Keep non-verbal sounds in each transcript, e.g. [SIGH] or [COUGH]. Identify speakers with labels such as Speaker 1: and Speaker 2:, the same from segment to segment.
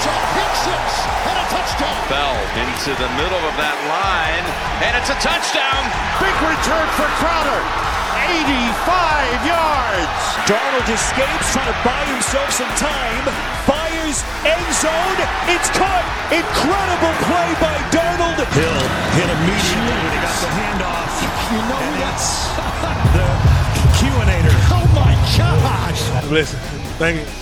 Speaker 1: It's a pick six and a touchdown.
Speaker 2: Bell into the middle of that line, and it's a touchdown.
Speaker 1: Big return for Crowder. 85 yards.
Speaker 3: Darnold escapes, trying to buy himself some time. Fires end zone. It's caught. Incredible play by Darnold.
Speaker 4: Hill hit immediately when he got the handoff.
Speaker 1: You know
Speaker 4: and
Speaker 1: that's [LAUGHS]
Speaker 4: the QAnator.
Speaker 1: oh my gosh.
Speaker 5: Listen, thank you.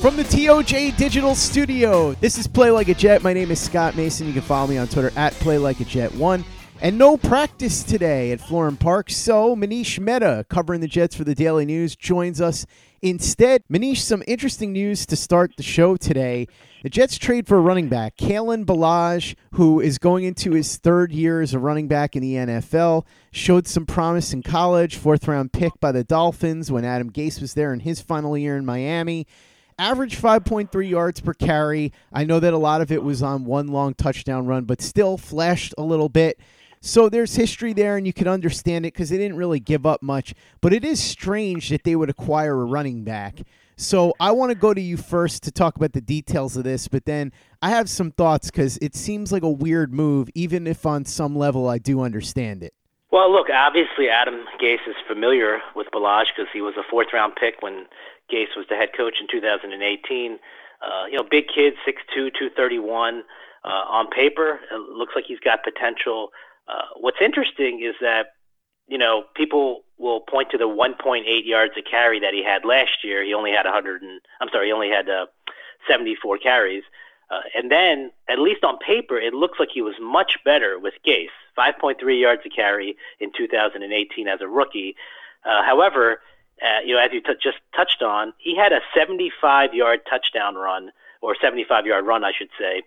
Speaker 6: From the TOJ Digital Studio, this is Play Like a Jet. My name is Scott Mason. You can follow me on Twitter at Play Like a Jet One. And no practice today at Florham Park, so Manish Mehta, covering the Jets for the Daily News, joins us instead. Manish, some interesting news to start the show today. The Jets trade for a running back, Kalen Ballage, who is going into his third year as a running back in the NFL. Showed some promise in college, fourth round pick by the Dolphins when Adam Gase was there in his final year in Miami average 5.3 yards per carry. I know that a lot of it was on one long touchdown run, but still flashed a little bit. So there's history there, and you can understand it because they didn't really give up much. But it is strange that they would acquire a running back. So I want to go to you first to talk about the details of this, but then I have some thoughts because it seems like a weird move, even if on some level I do understand it.
Speaker 7: Well, look, obviously Adam Gase is familiar with Ballage because he was a fourth round pick when Gase was the head coach in 2018. Uh, you know, big kid, 6'2", 231. Uh, on paper, it looks like he's got potential. Uh, what's interesting is that, you know, people will point to the 1.8 yards a carry that he had last year. He only had 100 and, I'm sorry, he only had uh, 74 carries. Uh, and then, at least on paper, it looks like he was much better with Gase. 5.3 yards a carry in 2018 as a rookie. Uh, however, uh, you know, as you t- just touched on, he had a 75-yard touchdown run, or 75-yard run, I should say,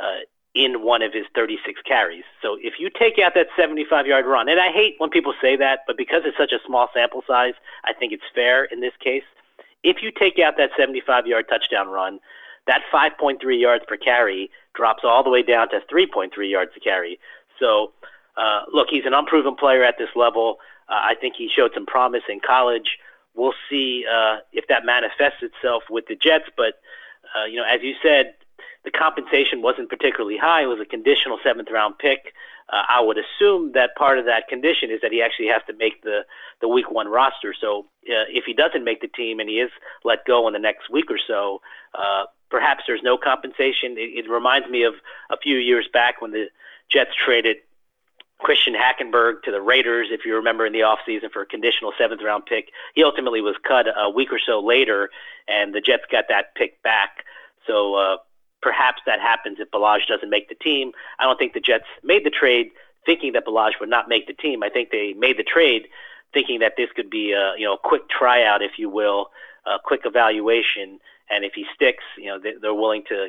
Speaker 7: uh, in one of his 36 carries. So if you take out that 75-yard run, and I hate when people say that, but because it's such a small sample size, I think it's fair in this case. If you take out that 75-yard touchdown run, that 5.3 yards per carry drops all the way down to 3.3 yards to carry. So, uh, look, he's an unproven player at this level. Uh, I think he showed some promise in college. We'll see uh, if that manifests itself with the Jets. But, uh, you know, as you said, the compensation wasn't particularly high. It was a conditional seventh round pick. Uh, I would assume that part of that condition is that he actually has to make the, the week one roster. So uh, if he doesn't make the team and he is let go in the next week or so, uh, perhaps there's no compensation. It, it reminds me of a few years back when the Jets traded Christian Hackenberg to the Raiders, if you remember in the offseason for a conditional seventh round pick. He ultimately was cut a week or so later, and the Jets got that pick back. So uh, perhaps that happens if Ballage doesn't make the team. I don't think the Jets made the trade thinking that Ballage would not make the team. I think they made the trade thinking that this could be a you know quick tryout, if you will, a quick evaluation, and if he sticks, you know they, they're willing to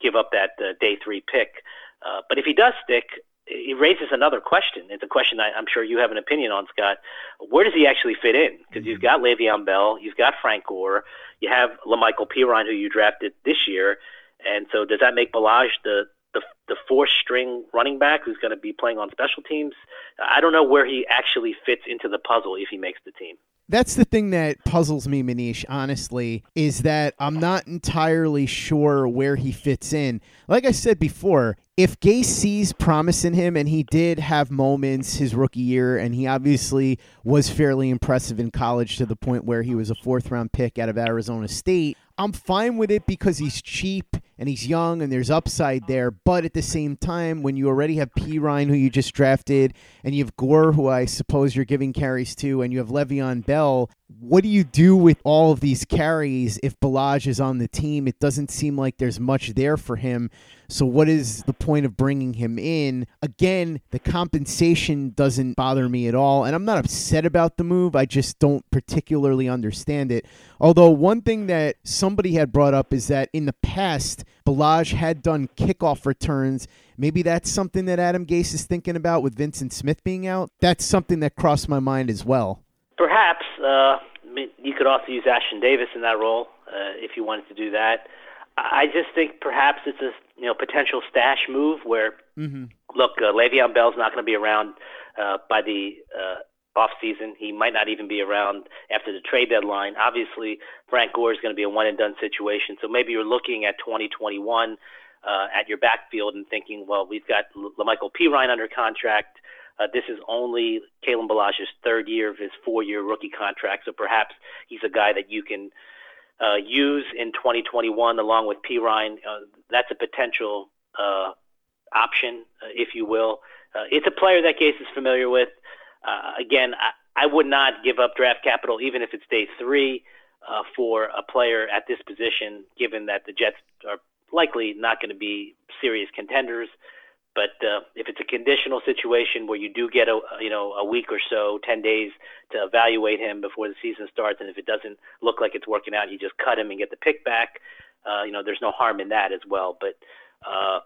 Speaker 7: give up that uh, day three pick. Uh, but if he does stick, it raises another question. It's a question I, I'm sure you have an opinion on, Scott. Where does he actually fit in? Because mm-hmm. you've got Le'Veon Bell, you've got Frank Gore, you have La'Mical Perine, who you drafted this year, and so does that make Ballage the the, the fourth string running back who's going to be playing on special teams? I don't know where he actually fits into the puzzle if he makes the team.
Speaker 6: That's the thing that puzzles me, Manish, honestly, is that I'm not entirely sure where he fits in. Like I said before, if Gase sees promise in him, and he did have moments his rookie year, and he obviously was fairly impressive in college to the point where he was a fourth round pick out of Arizona State, I'm fine with it because he's cheap and he's young and there's upside there. But at the same time, when you already have Perine, who you just drafted, and you have Gore, who I suppose you're giving carries to, and you have Le'Veon Bell, what do you do with all of these carries if Ballage is on the team? It doesn't seem like there's much there for him. So, what is the point of bringing him in? Again, the compensation doesn't bother me at all. And I'm not upset about the move. I just don't particularly understand it. Although, one thing that somebody had brought up is that in the past. Ballage had done kickoff returns. Maybe that's something that Adam Gase is thinking about with Vyncint Smith being out. That's something that crossed my mind as well.
Speaker 7: Perhaps uh, you could also use Ashtyn Davis in that role uh, if you wanted to do that. I just think perhaps it's a you know potential stash move where mm-hmm. look, uh, Le'Veon Bell's not going to be around uh, by the uh, off season. He might not even be around after the trade deadline. Obviously, Frank Gore is going to be a one and done situation. So maybe you're looking at 2021 uh, at your backfield and thinking, well, we've got La'Mical Perine under contract. Uh, this is only Kalen Ballage's third year of his four-year rookie contract, so perhaps he's a guy that you can uh, use in 2021 along with Perine. Uh, that's a potential uh, option, uh, if you will. It's a player that Gase is familiar with. Again, I, I would not give up draft capital, even if it's day three, for a player at this position, given that the Jets are likely not going to be serious contenders. But uh, if it's a conditional situation where you do get a you know a week or so, ten days to evaluate him before the season starts, and if it doesn't look like it's working out, you just cut him and get the pick back. Uh, you know, there's no harm in that as well. But uh,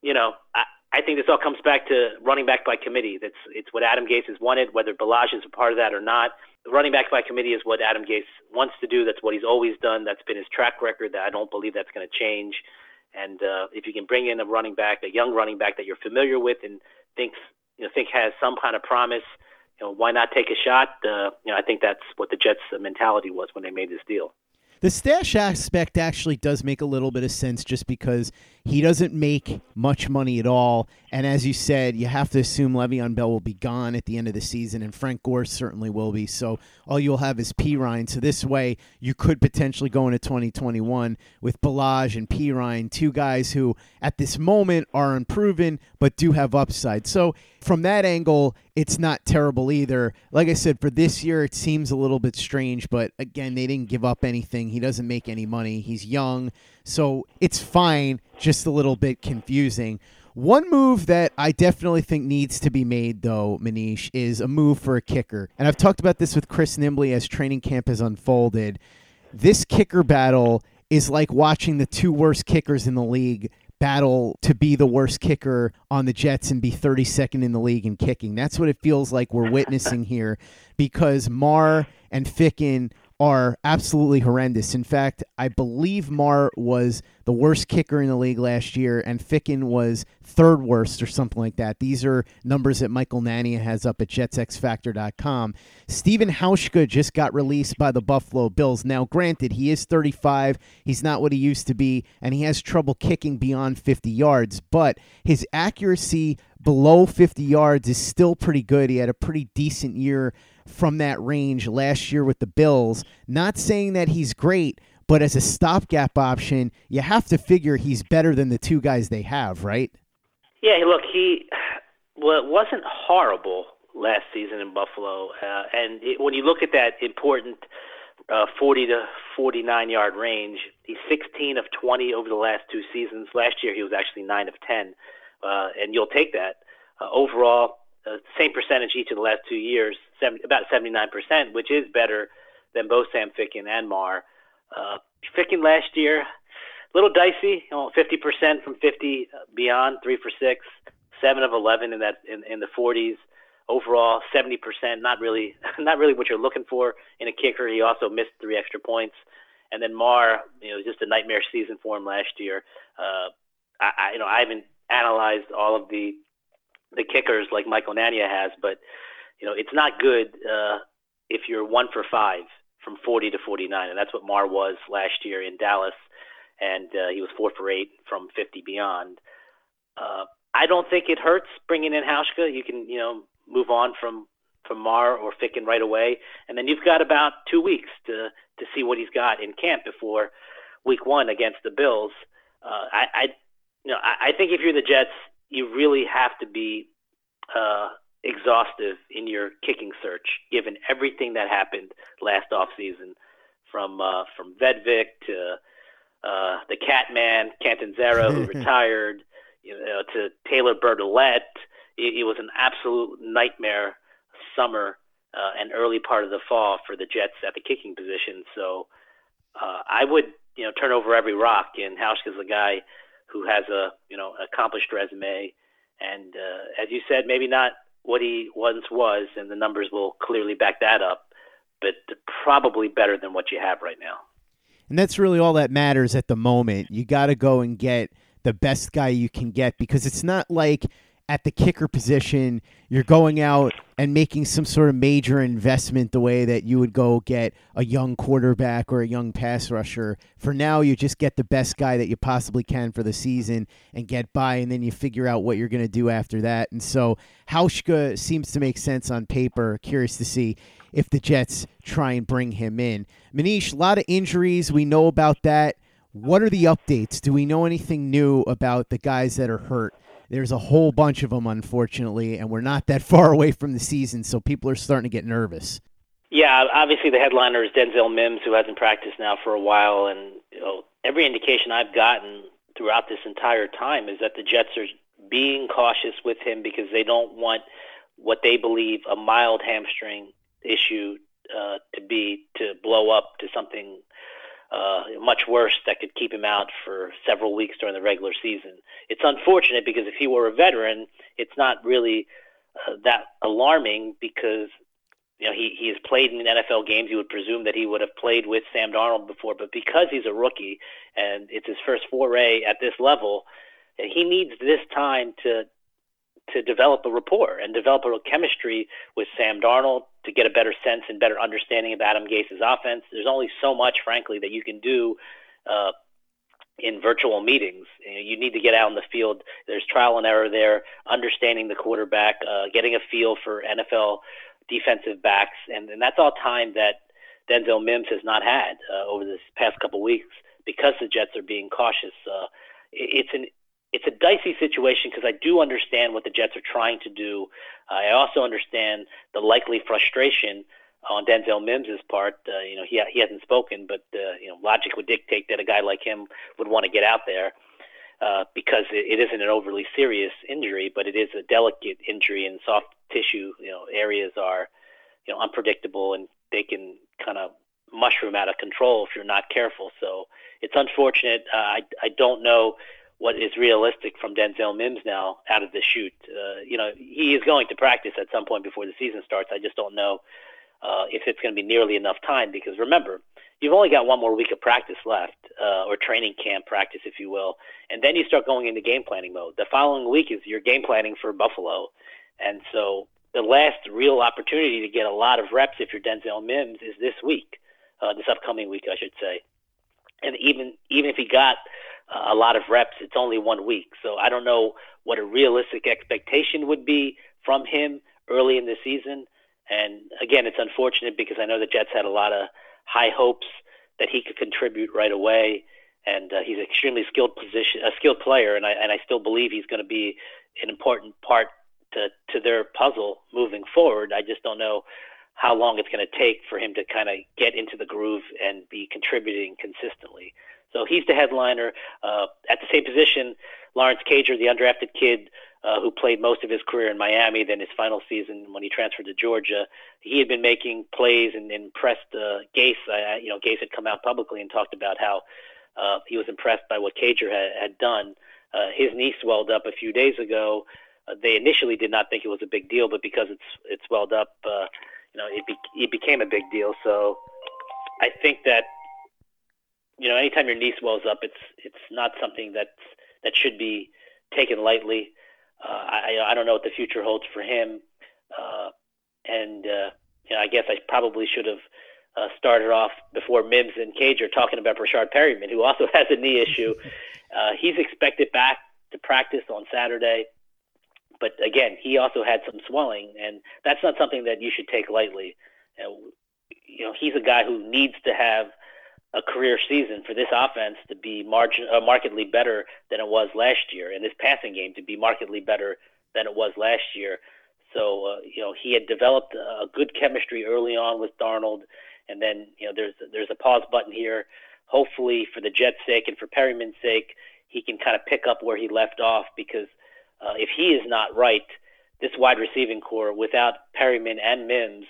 Speaker 7: you know, I, I think this all comes back to running back by committee. That's it's what Adam Gase has wanted, whether Ballage is a part of that or not. Running back by committee is what Adam Gase wants to do. That's what he's always done. That's been his track record. That I don't believe that's going to change. And uh, if you can bring in a running back, a young running back that you're familiar with and thinks you know think has some kind of promise, you know why not take a shot? Uh, you know I think that's what the Jets' mentality was when they made this deal.
Speaker 6: The stash aspect actually does make a little bit of sense just because he doesn't make much money at all. And as you said, you have to assume Le'Veon Bell will be gone at the end of the season, and Frank Gore certainly will be. So all you'll have is Perine. So this way, you could potentially go into 2021 with Ballage and Perine, two guys who at this moment are unproven but do have upside. So from that angle, it's not terrible either. Like I said, for this year, it seems a little bit strange, but again, they didn't give up anything. He doesn't make any money. He's young, so it's fine, just a little bit confusing. One move that I definitely think needs to be made, though, Manish, is a move for a kicker. And I've talked about this with Chris Nimbley as training camp has unfolded. This kicker battle is like watching the two worst kickers in the league battle to be the worst kicker on the Jets and be 32nd in the league in kicking. That's what it feels like we're witnessing here because Maher and Ficken are absolutely horrendous. In fact, I believe Maher was the worst kicker in the league last year, and Ficken was third worst or something like that. These are numbers that Michael Nania has up at jetsxfactor.com. Stephen Hauschka just got released by the Buffalo Bills. Now, granted, he is 35. He's not what he used to be, and he has trouble kicking beyond 50 yards, but his accuracy below 50 yards is still pretty good. He had a pretty decent year from that range last year with the Bills. Not saying that he's great, but as a stopgap option, you have to figure he's better than the two guys they have, right?
Speaker 7: Yeah, look, he well, it wasn't horrible last season in Buffalo, uh, and it, when you look at that important uh, 40 to 49 yard range, he's 16 of 20 over the last two seasons. Last year, he was actually 9 of 10, uh, and you'll take that. Uh, overall, uh, same percentage each of the last two years, 70, about 79%, which is better than both Sam Ficken and Maher. Uh, Ficken last year, a little dicey, you know, 50% from 50 beyond, three for six, seven of 11 in that in, in the 40s. Overall, 70%, not really, [LAUGHS] not really what you're looking for in a kicker. He also missed three extra points, and then Maher, you know, just a nightmare season for him last year. Uh, I, I, you know, I haven't analyzed all of the the kickers like Michael Nania has, but you know it's not good uh, if you're one for five from 40 to 49, and that's what Maher was last year in Dallas, and uh, he was four for eight from 50 beyond. Uh, I don't think it hurts bringing in Hauschka. You can you know move on from from Maher or Ficken right away, and then you've got about two weeks to to see what he's got in camp before week one against the Bills. Uh, I, I you know I, I think if you're the Jets, you really have to be uh, exhaustive in your kicking search, given everything that happened last offseason, from uh, from Vedvik to uh, the Catman Catanzaro who [LAUGHS] retired, you know, to Taylor Bertolet. It, it was an absolute nightmare summer uh, and early part of the fall for the Jets at the kicking position. So uh, I would you know turn over every rock. And Hauschka's a guy who has a you know accomplished resume, and uh, as you said, maybe not what he once was, and the numbers will clearly back that up, but probably better than what you have right now.
Speaker 6: And that's really all that matters at the moment. You got to go and get the best guy you can get because it's not like at the kicker position, you're going out and making some sort of major investment the way that you would go get a young quarterback or a young pass rusher. For now, you just get the best guy that you possibly can for the season and get by, and then you figure out what you're going to do after that. And so Hauschka seems to make sense on paper. Curious to see if the Jets try and bring him in. Manish, a lot of injuries. We know about that. What are the updates? Do we know anything new about the guys that are hurt? There's a whole bunch of them, unfortunately, and we're not that [LAUGHS] far away from the season, so people are starting to get nervous.
Speaker 7: Yeah, obviously the headliner is Denzel Mims, who hasn't practiced now for a while, and you know every indication I've gotten throughout this entire time is that the Jets are being cautious with him because they don't want what they believe a mild hamstring issue uh, to be to blow up to something uh, much worse that could keep him out for several weeks during the regular season. It's unfortunate because if he were a veteran, it's not really uh, that alarming because you know he he has played in NFL games. You would presume that he would have played with Sam Darnold before, but because he's a rookie and it's his first foray at this level, he needs this time to to develop a rapport and develop a chemistry with Sam Darnold to get a better sense and better understanding of Adam Gase's offense. There's only so much, frankly, that you can do uh, in virtual meetings. You need to get out in the field. There's trial and error there, understanding the quarterback, uh, getting a feel for NFL defensive backs, and, and that's all time that Denzel Mims has not had uh, over this past couple weeks because the Jets are being cautious. Uh, it's an it's a dicey situation because I do understand what the Jets are trying to do. Uh, I also understand the likely frustration on Denzel Mims' part. Uh, you know, he he hasn't spoken, but uh, you know, logic would dictate that a guy like him would want to get out there uh, because it, it isn't an overly serious injury, but it is a delicate injury, and soft tissue, you know, areas are you know unpredictable and they can kind of mushroom out of control if you're not careful. So it's unfortunate. Uh, I I don't know what is realistic from Denzel Mims now out of the chute. Uh, you know, he is going to practice at some point before the season starts. I just don't know uh, if it's going to be nearly enough time because remember, you've only got one more week of practice left, uh, or training camp practice, if you will, and then you start going into game planning mode. The following week is your game planning for Buffalo, and so the last real opportunity to get a lot of reps if you're Denzel Mims is this week, uh, this upcoming week, I should say. And even even if he got a lot of reps. It's only one week, so I don't know what a realistic expectation would be from him early in the season. And again, it's unfortunate because I know the Jets had a lot of high hopes that he could contribute right away, and uh, he's an extremely skilled position, a skilled player, and I and I still believe he's going to be an important part to to their puzzle moving forward. I just don't know how long it's going to take for him to kind of get into the groove and be contributing consistently. So he's the headliner. Uh, at the same position, Lawrence Cager, the undrafted kid uh, who played most of his career in Miami, then his final season when he transferred to Georgia, he had been making plays and impressed uh, Gase. I, you know, Gase had come out publicly and talked about how uh, he was impressed by what Cager had, had done. Uh, his knee swelled up a few days ago. Uh, they initially did not think it was a big deal, but because it's it swelled up, uh, you know, it, be, it became a big deal. So I think that you know, anytime your knee swells up, it's it's not something that's that should be taken lightly. Uh, I I don't know what the future holds for him, uh, and uh, you know, I guess I probably should have uh, started off before Mims and Cage are talking about Breshad Perriman, who also [LAUGHS] has a knee issue. [LAUGHS] Uh, he's expected back to practice on Saturday, but again, he also had some swelling, and that's not something that you should take lightly. Know, you know he's a guy who needs to have a career season for this offense to be margin, uh, markedly better than it was last year, and this passing game to be markedly better than it was last year. So uh, you know he had developed a good chemistry early on with Darnold, and then you know there's there's a pause button here. Hopefully, for the Jets' sake and for Perriman's sake, he can kind of pick up where he left off because uh, if he is not right, this wide receiving corps without Perriman and Mims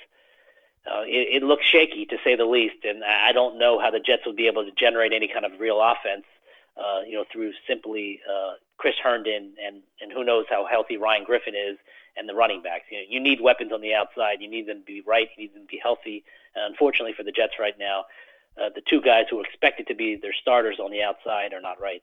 Speaker 7: uh, it, it looks shaky to say the least, and I don't know how the Jets will be able to generate any kind of real offense, uh, you know, through simply uh, Chris Herndon and and who knows how healthy Ryan Griffin is and the running backs. You know, you need weapons on the outside. You need them to be right. You need them to be healthy. And unfortunately for the Jets right now, uh, the two guys who are expected to be their starters on the outside are not right.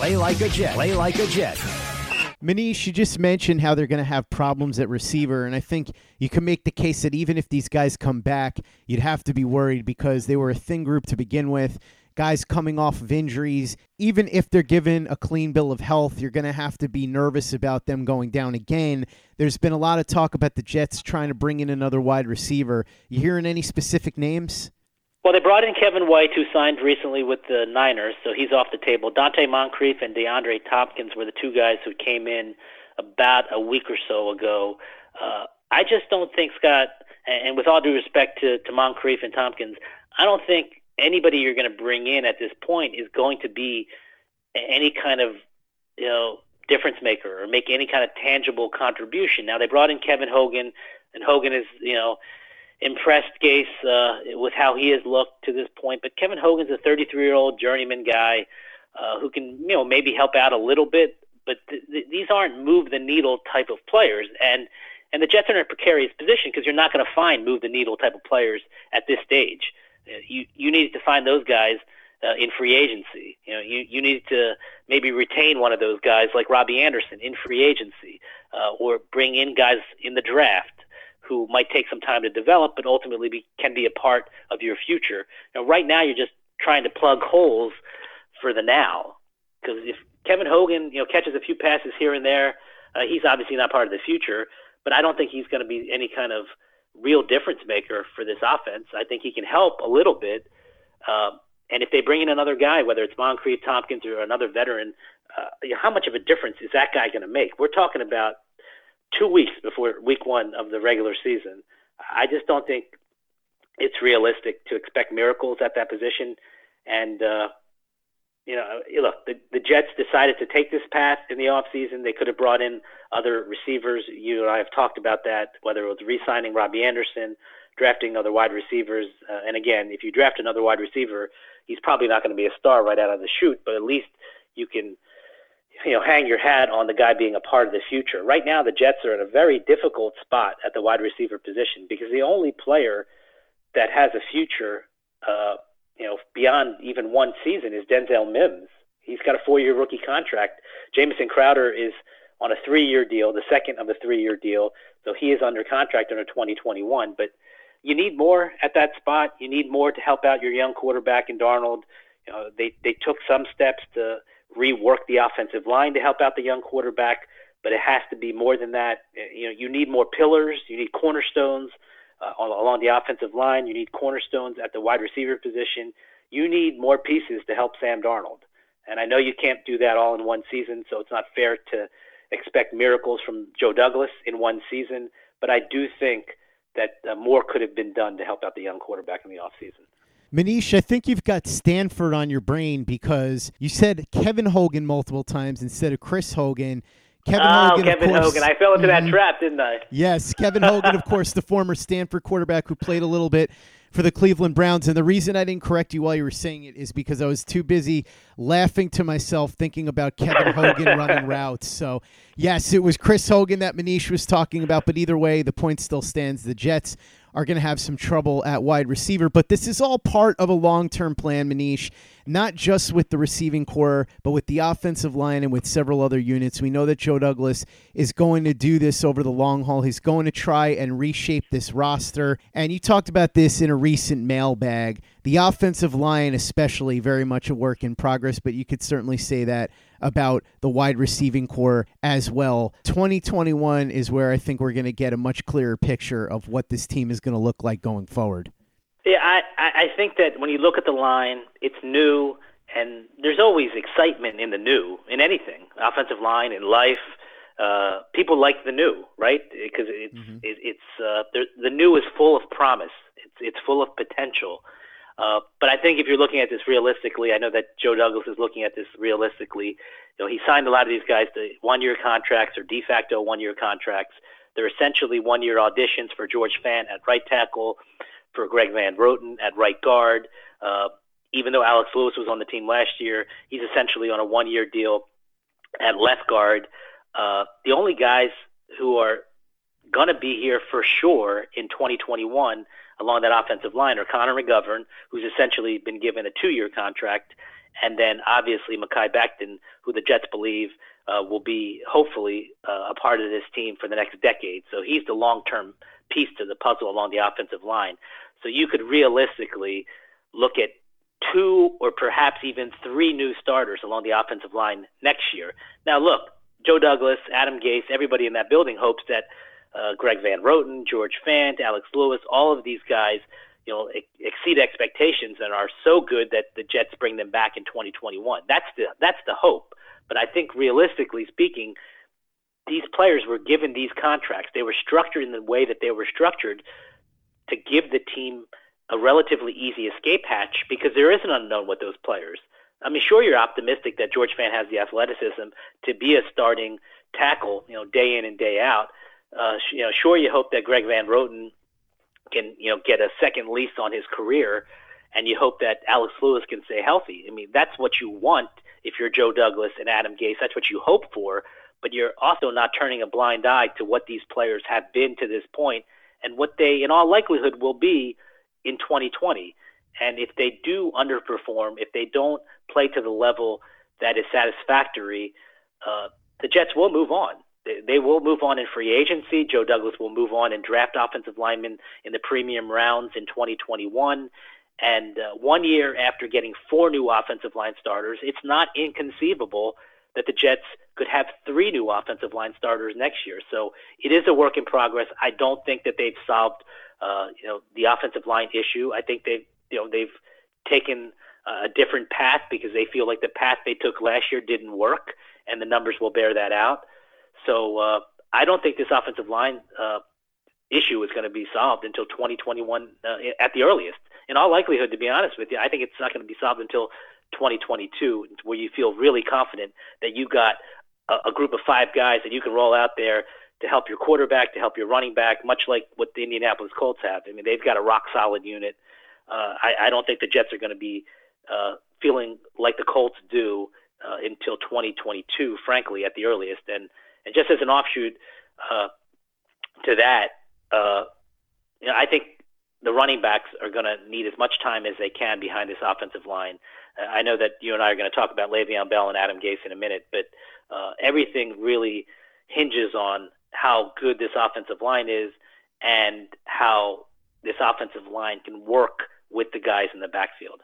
Speaker 8: Play like a Jet. Play like a Jet.
Speaker 6: Manish, you just mentioned how they're going to have problems at receiver, and I think you can make the case that even if these guys come back, you'd have to be worried because they were a thin group to begin with. Guys coming off of injuries, even if they're given a clean bill of health, you're going to have to be nervous about them going down again. There's been a lot of talk about the Jets trying to bring in another wide receiver. You hearing any specific names?
Speaker 7: Well, they brought in Kevin White, who signed recently with the Niners, so he's off the table. Donte Moncrief and DeAndre Tompkins were the two guys who came in about a week or so ago. Uh, I just don't think Scott, and with all due respect to, to Moncrief and Tompkins, I don't think anybody you're going to bring in at this point is going to be any kind of you know difference maker or make any kind of tangible contribution. Now they brought in Kevin Hogan, and Hogan is you know impressed Gase uh, with how he has looked to this point. But Kevin Hogan's a 33 year old journeyman guy uh, who can, you know, maybe help out a little bit. But th- th- these aren't move the needle type of players, and and the Jets are in a precarious position because you're not going to find move the needle type of players at this stage. Uh, you you need to find those guys uh, in free agency. You know, you you need to maybe retain one of those guys like Robbie Anderson in free agency, uh, or bring in guys in the draft who might take some time to develop, but ultimately be, can be a part of your future. Now, right now, you're just trying to plug holes for the now. Because if Kevin Hogan, you know, catches a few passes here and there, uh, he's obviously not part of the future. But I don't think he's going to be any kind of real difference maker for this offense. I think he can help a little bit. Uh, and if they bring in another guy, whether it's Moncrief, Tompkins, or another veteran, uh, how much of a difference is that guy going to make? We're talking about two weeks before week one of the regular season. I just don't think it's realistic to expect miracles at that position. And, uh, you know, look, the, the Jets decided to take this path in the offseason. They could have brought in other receivers. You and I have talked about that, whether it was re signing Robbie Anderson, drafting other wide receivers. Uh, and again, if you draft another wide receiver, he's probably not going to be a star right out of the chute, but at least you can you know, hang your hat on the guy being a part of the future. Right now, the Jets are in a very difficult spot at the wide receiver position because the only player that has a future, uh, you know, beyond even one season is Denzel Mims. He's got a four-year rookie contract. Jamison Crowder is on a three-year deal, the second of a three-year deal, so he is under contract under 2021. But you need more at that spot. You need more to help out your young quarterback in Darnold. You know, they they took some steps to rework the offensive line to help out the young quarterback, but it has to be more than that. You know, you need more pillars, you need cornerstones uh, along the offensive line, you need cornerstones at the wide receiver position. You need more pieces to help Sam Darnold. And I know you can't do that all in one season, so it's not fair to expect miracles from Joe Douglas in one season, but I do think that uh, more could have been done to help out the young quarterback in the offseason.
Speaker 6: Manish, I think you've got Stanford on your brain because you said Kevin Hogan multiple times instead of Chris Hogan.
Speaker 7: Kevin oh, Hogan, Kevin course, Hogan. I fell into that mm-hmm. trap, didn't I?
Speaker 6: Yes, Kevin Hogan, of course, the former Stanford quarterback who played a little bit for the Cleveland Browns. And the reason I didn't correct you while you were saying it is because I was too busy laughing to myself thinking about Kevin Hogan [LAUGHS] running routes. So, yes, it was Chris Hogan that Manish was talking about. But either way, the point still stands. The Jets are going to have some trouble at wide receiver. But this is all part of a long term plan, Manish, not just with the receiving corps, but with the offensive line and with several other units. We know that Joe Douglas is going to do this over the long haul. He's going to try and reshape this roster. And you talked about this in a recent mailbag. The offensive line, especially, very much a work in progress, but you could certainly say that about the wide receiving corps as well. 2021 is where I think we're going to get a much clearer picture of what this team is going to look like going forward.
Speaker 7: Yeah, I, I think that when you look at the line, it's new, and there's always excitement in the new, in anything, offensive line, in life. Uh, people like the new, right? Because it's mm-hmm. it, it's uh, the new is full of promise. It's it's full of potential. Uh, but I think if you're looking at this realistically, I know that Joe Douglas is looking at this realistically. You know, he signed a lot of these guys to one-year contracts or de facto one-year contracts. They're essentially one-year auditions for George Fant at right tackle, for Greg Van Roten at right guard. Uh, even though Alex Lewis was on the team last year, he's essentially on a one-year deal at left guard. Uh, the only guys who are going to be here for sure in 2021 along that offensive line are Connor McGovern, who's essentially been given a two-year contract, and then obviously Mekhi Becton, who the Jets believe uh, will be hopefully uh, a part of this team for the next decade. So he's the long-term piece to the puzzle along the offensive line. So you could realistically look at two or perhaps even three new starters along the offensive line next year. Now, look, Joe Douglas, Adam Gase, everybody in that building hopes that uh, Greg Van Roten, George Fant, Alex Lewis, all of these guys, you know, ex- exceed expectations and are so good that the Jets bring them back in 2021. That's the that's the hope. But I think realistically speaking, these players were given these contracts. They were structured in the way that they were structured to give the team a relatively easy escape hatch because there is an unknown with those players. I mean, sure, you're optimistic that George Fant has the athleticism to be a starting tackle, you know, day in and day out uh, you know, sure you hope that Greg Van Roten can, you know, get a second lease on his career, and you hope that Alex Lewis can stay healthy. I mean, that's what you want if you're Joe Douglas and Adam Gase. That's what you hope for, but you're also not turning a blind eye to what these players have been to this point and what they, in all likelihood, will be in 2020. And if they do underperform, if they don't play to the level that is satisfactory, uh, the Jets will move on they will move on in free agency. Joe Douglas will move on and draft offensive linemen in the premium rounds in 2021. And uh, one year after getting four new offensive line starters, it's not inconceivable that the Jets could have three new offensive line starters next year. So it is a work in progress. I don't think that they've solved, uh, you know, the offensive line issue. I think they've, you know, they've taken a different path because they feel like the path they took last year didn't work, and the numbers will bear that out. So uh, I don't think this offensive line uh, issue is going to be solved until 2021 uh, at the earliest. In all likelihood, to be honest with you, I think it's not going to be solved until 2022, where you feel really confident that you got a, a group of five guys that you can roll out there to help your quarterback, to help your running back, much like what the Indianapolis Colts have. I mean, they've got a rock solid unit. Uh, I, I don't think the Jets are going to be uh, feeling like the Colts do uh, until 2022, frankly, at the earliest. And and just as an offshoot uh, to that, uh, you know, I think the running backs are going to need as much time as they can behind this offensive line. Uh, I know that you and I are going to talk about Le'Veon Bell and Adam Gase in a minute, but uh, everything really hinges on how good this offensive line is and how this offensive line can work with the guys in the backfield.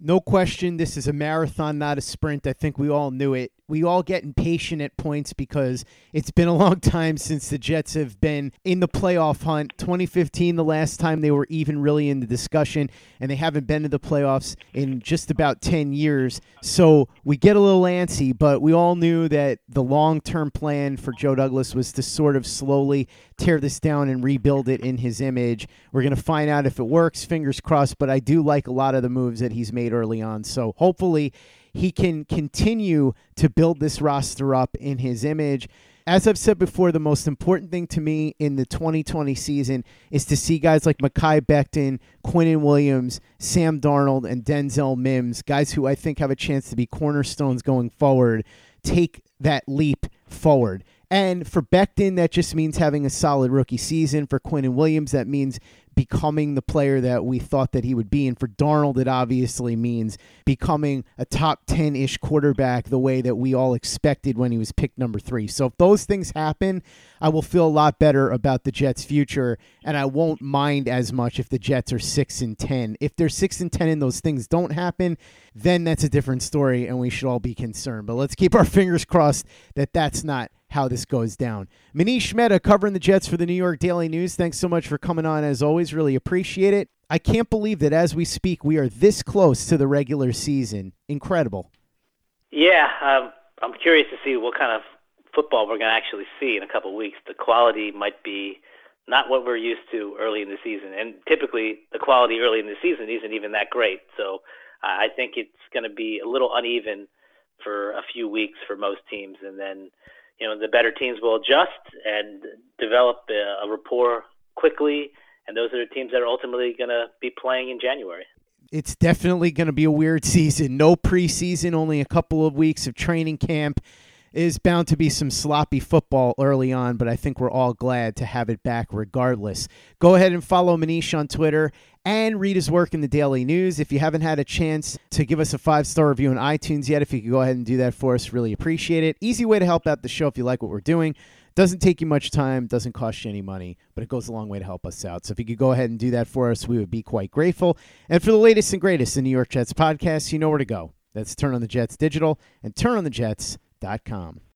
Speaker 6: No question, this is a marathon, not a sprint. I think we all knew it we all get impatient at points because it's been a long [LAUGHS] time since the Jets have been in the playoff hunt. 2015, the last time they were even really in the discussion, and they haven't been to the playoffs in just about 10 years. So we get a little antsy, but we all knew that the long term plan for Joe Douglas was to sort of slowly tear this down and rebuild it in his image. We're going to find out if it works, fingers crossed, but I do like a lot of the moves that he's made early on. So hopefully he can continue to build this roster up in his image. As I've said before, the most important thing to me in the 2020 season is to see guys like Mekhi Becton, Quinnen Williams, Sam Darnold, and Denzel Mims, guys who I think have a chance to be cornerstones going forward, take that leap forward. And for Becton, that just means having a solid rookie season. For Quinnen Williams, that means becoming the player that we thought that he would be. And for Darnold, it obviously means becoming a top 10 ish quarterback the way that we all expected when he was picked number three. So if those things happen, I will feel a lot better about the Jets' future. And I won't mind as much if the Jets are 6 and 10. If they're 6 and 10 and those things don't happen, then that's a different story and we should all be concerned. But let's keep our fingers crossed that that's not how this goes down. Manish Mehta covering the Jets for the New York Daily News. Thanks so much for coming on as always. Really appreciate it. I can't believe that as we speak, we are this close to the regular season. Incredible.
Speaker 7: Yeah, um, I'm curious to see what kind of football we're going to actually see in a couple of weeks. The quality might be not what we're used to early in the season, and typically the quality early in the season isn't even that great. So I think it's going to be a little uneven for a few weeks for most teams, and then you know the better teams will adjust and develop a, a rapport quickly, and those are the teams that are ultimately going to be playing in January.
Speaker 6: It's definitely going to be a weird season. No preseason, only a couple of weeks of training camp is bound to be some sloppy football early on, but I think we're all glad to have it back regardless. Go ahead and follow Manish on Twitter and read his work in the Daily News. If you haven't had a chance to give us a five star review on iTunes yet, if you could go ahead and do that for us, really appreciate it. Easy way to help out the show if you like what we're doing. Doesn't take you much time, doesn't cost you any money, but it goes a long way to help us out. So if you could go ahead and do that for us, we would be quite grateful. And for the latest and greatest in New York Jets podcasts, you know where to go. That's Turn on the Jets Digital and turnonthejets.com.